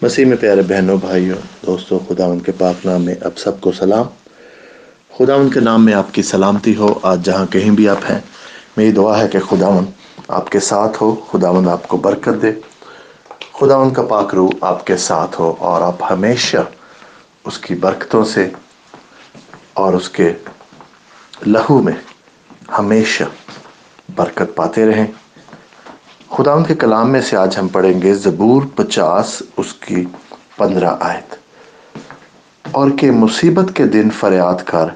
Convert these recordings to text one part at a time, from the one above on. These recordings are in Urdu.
مسیح میں پیارے بہنوں، بھائیوں، دوستوں خدا ان کے پاک نام میں اب سب کو سلام۔ خدا ان کے نام میں آپ کی سلامتی ہو، آج جہاں کہیں بھی آپ ہیں، میری دعا ہے کہ خدا آپ کے ساتھ ہو خدا آپ کو برکت دے۔ خدا ان کا پاک روح آپ کے ساتھ ہو اور آپ ہمیشہ اس کی برکتوں سے اور اس کے لہو میں ہمیشہ برکت پاتے رہیں۔ خدا ان کے کلام میں سے آج ہم پڑھیں گے زبور پچاس، اس کی پندرہ آیت۔ اور کہ مصیبت کے دن فریاد کر،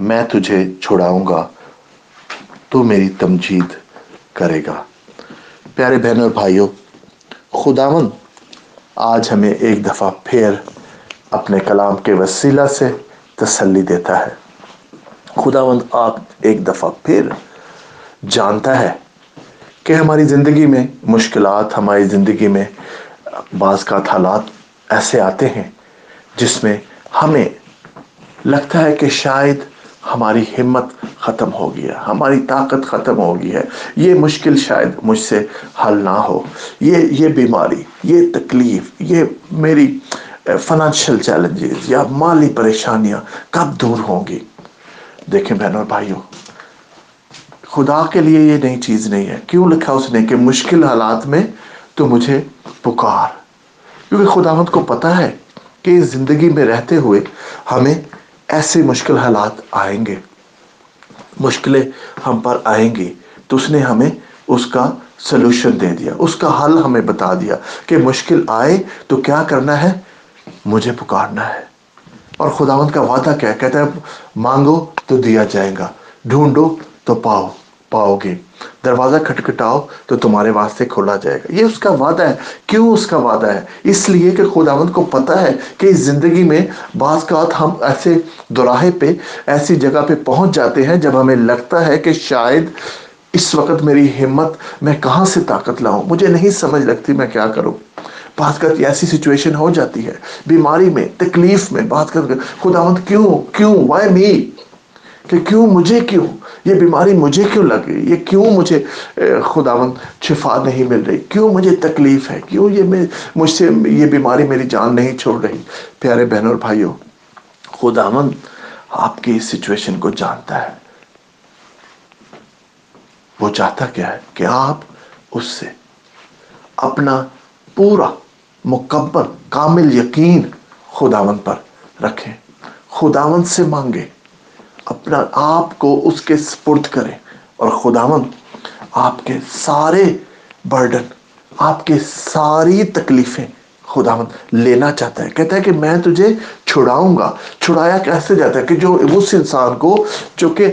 میں تجھے چھڑاؤں گا، تو میری تمجید کرے گا۔ پیارے بہن اور بھائیوں خداون آج ہمیں ایک دفعہ پھر اپنے کلام کے وسیلہ سے تسلی دیتا ہے۔ خداون آپ ایک دفعہ پھر جانتا ہے کہ ہماری زندگی میں مشکلات، ہماری زندگی میں بعض کا حالات ایسے آتے ہیں جس میں ہمیں لگتا ہے کہ شاید ہماری ہمت ختم ہو گیا، ہماری طاقت ختم ہو گئی ہے۔ یہ مشکل شاید مجھ سے حل نہ ہو۔ یہ یہ بیماری، یہ تکلیف، یہ میری فنانشل چیلنجز یا مالی پریشانیاں کب دور ہوں گی؟ دیکھیں بہنوں اور بھائیوں خدا کے لیے یہ نئی چیز نہیں ہے۔ کیوں لکھا اس نے کہ مشکل حالات میں تو مجھے پکار؟ کیونکہ خداوند کو پتا ہے کہ زندگی میں رہتے ہوئے ہمیں ایسے مشکل حالات آئیں گے۔ مشکلیں ہم پر آئیں گی۔ تو اس نے ہمیں اس کا سلوشن دے دیا۔ اس کا حل ہمیں بتا دیا کہ مشکل آئے تو کیا کرنا ہے؟ مجھے پکارنا ہے۔ اور خداوند کا وعدہ کیا کہتا ہے، مانگو تو دیا جائے گا، ڈھونڈو تو پاؤ۔ پاؤ گے دروازہ کھٹکھٹاؤ تو تمہارے واسطے کھولا جائے گا۔ یہ اس کا وعدہ ہے۔ کیوں اس کا وعدہ ہے؟ اس لیے کہ خداوند کو پتا ہے کہ اس زندگی میں بعض کا ہم ایسے دوراہے پہ، ایسی جگہ پہ پہنچ جاتے ہیں جب ہمیں لگتا ہے کہ شاید اس وقت میری ہمت میں کہاں سے طاقت لاؤں مجھے نہیں سمجھ لگتی میں کیا کروں۔ بات کر ایسی سچویشن ہو جاتی ہے، بیماری میں، تکلیف میں بات کر خداوند کیوں کیوں وائی می کہ کیوں مجھے کیوں؟ یہ بیماری مجھے کیوں لگ گئی؟ یہ کیوں مجھے خداون شفا نہیں مل رہی؟ کیوں مجھے تکلیف ہے؟ کیوں یہ میں مجھ سے یہ بیماری میری جان نہیں چھوڑ رہی؟ پیارے بہنوں اور بھائیوں خداون آپ کی اس سچویشن کو جانتا ہے۔ وہ چاہتا کیا ہے؟ کہ آپ اس سے اپنا پورا مکمل کامل یقین خداون پر رکھیں۔ خداون سے مانگیں۔ اپنا آپ کو اس کے سپرد کرے۔ اور خداون آپ کے سارے برڈن، آپ کے ساری تکلیفیں خداون لینا چاہتا ہے۔ کہتا ہے کہ میں تجھے چھڑاؤں گا۔ چھڑایا کیسے جاتا ہے؟ کہ جو اس انسان کو، جو کہ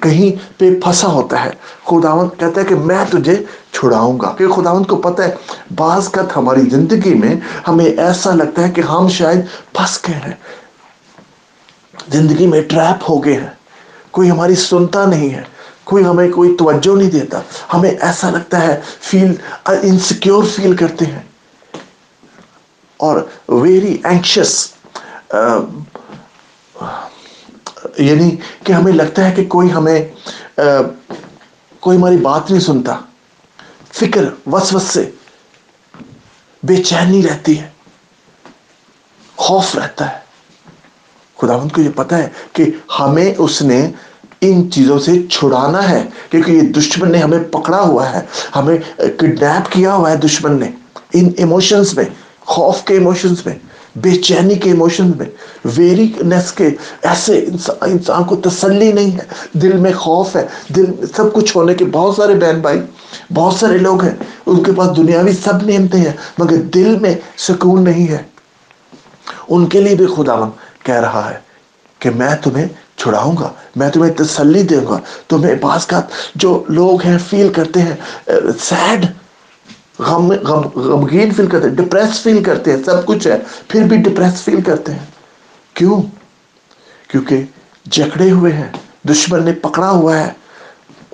کہیں پہ پھنسا ہوتا ہے۔ خداون کہتا ہے کہ میں تجھے چھڑاؤں گا۔ کہ خداون کو پتہ ہے، بعض کا ہماری زندگی میں ہمیں ایسا لگتا ہے کہ ہم شاید پھنس گئے ہیں۔ زندگی میں ٹریپ ہو گئے ہیں۔ کوئی ہماری سنتا نہیں ہے۔ کوئی ہمیں کوئی توجہ نہیں دیتا۔ ہمیں ایسا لگتا ہے فیل انسیکیور فیل کرتے ہیں۔ اور ویری اینکشس یعنی کہ ہمیں لگتا ہے کہ کوئی ہمیں کوئی ہماری بات نہیں سنتا۔ فکر وس وس سے بے چینی رہتی ہے۔ خوف رہتا ہے۔ خداوند کو یہ پتا ہے کہ ہمیں اس نے ان چیزوں سے چھڑانا ہے، کیونکہ یہ دشمن نے ہمیں پکڑا ہوا ہے، ہمیں کڈنیپ کیا ہوا ہے دشمن نے، ان ایموشنز میں، خوف کے ایموشنز میں، بے چینی کے ایموشنز میں ویرینس کے، ایسے انسان انسان کو تسلی نہیں ہے، دل میں خوف ہے، دل میں سب کچھ ہونے کے بہت سارے بہن بھائی، بہت سارے لوگ ہیں، ان کے پاس دنیاوی سب نعمتیں ہیں، مگر دل میں سکون نہیں ہے۔ ان کے لیے بھی خداوند کہہ رہا ہے کہ میں تمہیں چھڑاؤں گا، میں تمہیں تسلی دوں گا۔ تمہیں بعض کا جو لوگ ہیں فیل کرتے ہیں سیڈ غم غم، غمگین فیل کرتے ہیں ڈپریس فیل کرتے ہیں، سب کچھ ہے، پھر بھی ڈپریس فیل کرتے ہیں۔ کیوں؟ کیونکہ جکڑے ہوئے ہیں، دشمن نے پکڑا ہوا ہے۔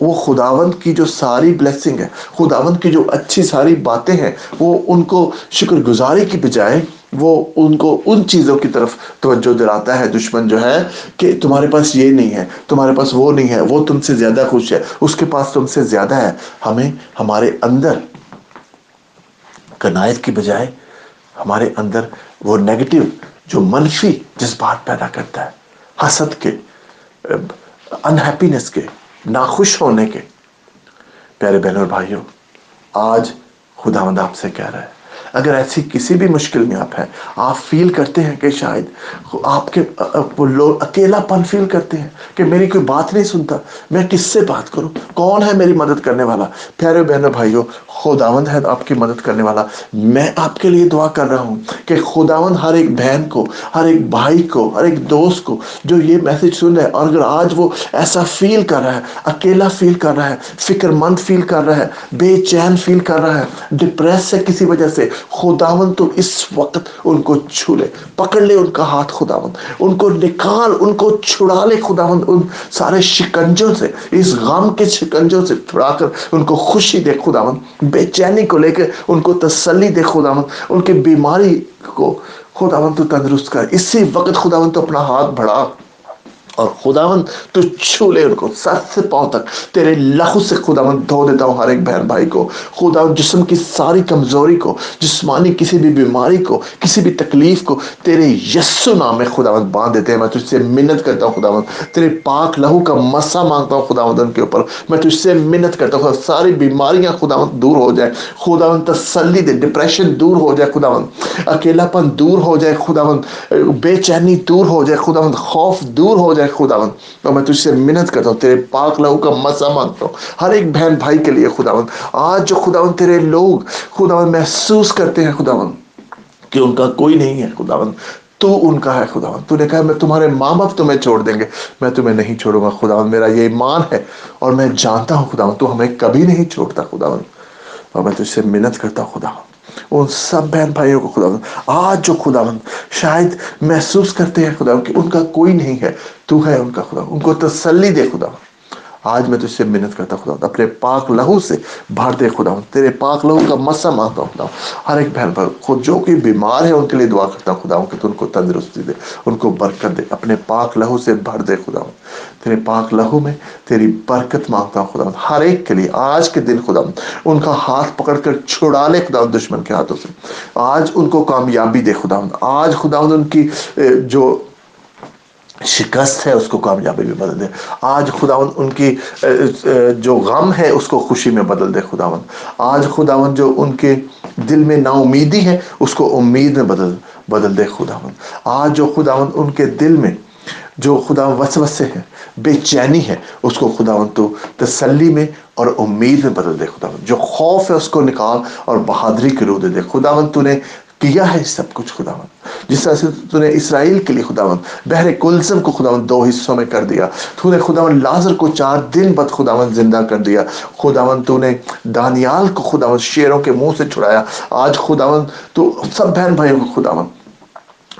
وہ خداوند کی جو ساری بلیسنگ ہے، خداوند کی جو اچھی ساری باتیں ہیں، وہ ان کو شکر گزاری کی بجائے وہ ان کو ان چیزوں کی طرف توجہ دلاتا ہے، دشمن جو ہے کہ تمہارے پاس یہ نہیں ہے، تمہارے پاس وہ نہیں ہے، وہ تم سے زیادہ خوش ہے، اس کے پاس تم سے زیادہ ہے۔ ہمیں ہمارے اندر کنایت کی بجائے ہمارے اندر وہ نیگٹیو جو منفی جذبات پیدا کرتا ہے، حسد کے انہیپینس کے، ناخوش ہونے کے۔ پیارے بہن اور بھائیوں، آج خدا مند آپ سے کہہ رہا ہے۔ اگر ایسی کسی بھی مشکل میں آپ ہیں، آپ فیل کرتے ہیں کہ شاید آپ کے لوگ اکیلا پن فیل کرتے ہیں کہ میری کوئی بات نہیں سنتا، میں کس سے بات کروں؟ کون ہے میری مدد کرنے والا؟ پیارے بہنوں، بھائیوں، خداوند ہے آپ کی مدد کرنے والا۔ میں آپ کے لیے دعا کر رہا ہوں کہ خداوند ہر ایک بہن کو، ہر ایک بھائی کو، ہر ایک دوست کو جو یہ میسج سن رہا ہے، اور اگر آج وہ ایسا فیل کر رہا ہے، اکیلا فیل کر رہا ہے فکر مند فیل کر رہا ہے، بے چین فیل کر رہا ہے ڈپریس سے کسی وجہ سے خداون تو اس وقت ان کو چھو لے پکڑ لے ان کا ہاتھ خداون ان کو نکال، ان کو چھڑا لے خداون ان سارے شکنجوں سے، اس غم کے شکنجوں سے چھڑا کر ان کو خوشی دے خداون بے چینی کو لے کے ان کو تسلی دے خداون ان کے بیماری کو خداون تو تندرست کر۔ اسی وقت خداون تو اپنا ہاتھ بڑھا۔ اور خداون تو چھو لے ان کو سر سے پاؤں تک۔ تیرے لہو سے خداون دھو دیتا ہوں ہر ایک بہن بھائی کو۔ خداون جسم کی ساری کمزوری کو، جسمانی کسی بھی بیماری کو، کسی بھی تکلیف کو تیرے یسو نام میں خداون باندھ دیتے ہیں۔ میں تجھ سے منت کرتا ہوں خداون تیرے پاک لہو کا مسا مانگتا ہوں خداون ان کے اوپر۔ میں تجھ سے منت کرتا ہوں ساری بیماریاں خداون دور ہو جائے۔ خداون تسلی دے ڈپریشن دور ہو جائے خداون اکیلا پن دور ہو جائے خداون بے چینی دور ہو جائے خداون خوف دور ہو جائے ہے خداون تو میں تجھ سے منت کرتا ہوں، تیرے پاک لہو کا مسا مانگتا ہوں۔ ہر ایک بہن بھائی کے لیے خداون آج جو خداون تیرے لوگ خداون محسوس کرتے ہیں خداون کہ ان کا کوئی نہیں ہے خداون تو ان کا ہے خداون تو نے کہا، میں تمہارے ماں باپ تمہیں چھوڑ دیں گے۔ میں تمہیں نہیں چھوڑوں گا خداون میرا یہ ایمان ہے۔ اور میں جانتا ہوں خداون تو ہمیں کبھی نہیں چھوڑتا خداون اور میں تجھ سے منت کرتا ہوں خداون ان سب بہن بھائیوں کو خدا آج جو خدا شاید محسوس کرتے ہیں خدا کہ ان کا کوئی نہیں ہے تو ہے ان کا خدا، ان کو تسلی دے خدا۔ آج میں تجھ سے محنت کرتا خدا، اپنے پاک لہو سے بھر دے خدا۔ ہوں تیرے پاک لہو کا مسا مانگتا ہوں خدا۔ ہر ایک بہن پر خود جو کہ بیمار ہے، ان کے لیے دعا کرتا ہوں خدا ہوں کہ تو ان کو تندرستی دے، ان کو برکت دے۔ اپنے پاک لہو سے بھر دے خدا۔ ہوں تیرے پاک لہو میں تیری برکت مانگتا ہوں خدا۔ ہر ایک کے لیے آج کے دن خدا، ان کا ہاتھ پکڑ کر چھڑا لے خدا دشمن کے ہاتھوں سے۔ آج ان کو کامیابی دے خدا۔ ہوں آج خدا ہوں ان کی جو شکست ہے، اس کو کامیابی میں بدل دے۔ آج خداون ان کی جو غم ہے، اس کو خوشی میں بدل دے خداون آج خداون جو ان کے دل میں نا امیدی ہے، اس کو امید میں بدل بدل دے خداون آج جو خداون ان کے دل میں جو خدا وسوسے ہیں، بے چینی ہے اس کو خداون تو تسلی میں اور امید میں بدل دے خداون جو خوف ہے، اس کو نکال اور بہادری کے رو دے دے۔ خداون تو نے کیا ہے سب کچھ خداون جس طرح سے تو نے اسرائیل کے لیے خداون بحر کلزم کو خداون دو حصوں میں کر دیا۔ تو نے خداون لازر کو چار دن بعد خداون زندہ کر دیا۔ خداون تو نے دانیال کو خداون شیروں کے منہ سے چھڑایا۔ آج خداون تو سب بہن بھائیوں کو خداون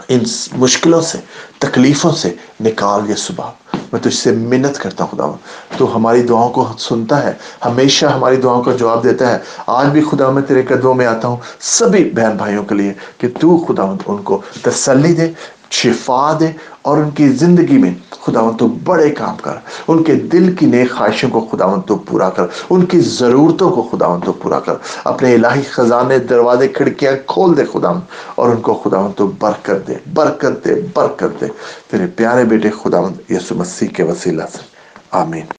ان مشکلوں سے، تکلیفوں سے نکال یہ صبح۔ میں تجھ سے منت کرتا ہوں خدا تو ہماری دعاؤں کو سنتا ہے، ہمیشہ ہماری دعاؤں کا جواب دیتا ہے۔ آج بھی خدا میں تیرے قدموں میں آتا ہوں سبھی بہن بھائیوں کے لیے کہ تو خدا ان کو تسلی دے شفا دے اور ان کی زندگی میں خداون تو بڑے کام کر۔ ان کے دل کی نیک خواہشوں کو خداون تو پورا کر۔ ان کی ضرورتوں کو خداون تو پورا کر۔ اپنے الہی خزانے، دروازے، کھڑکیاں کھول دے خداون اور ان کو خداون تو برکت دے برکت دے برکت دے۔ تیرے پیارے بیٹے خداون یسو مسیح کے وسیلہ سے۔ آمین۔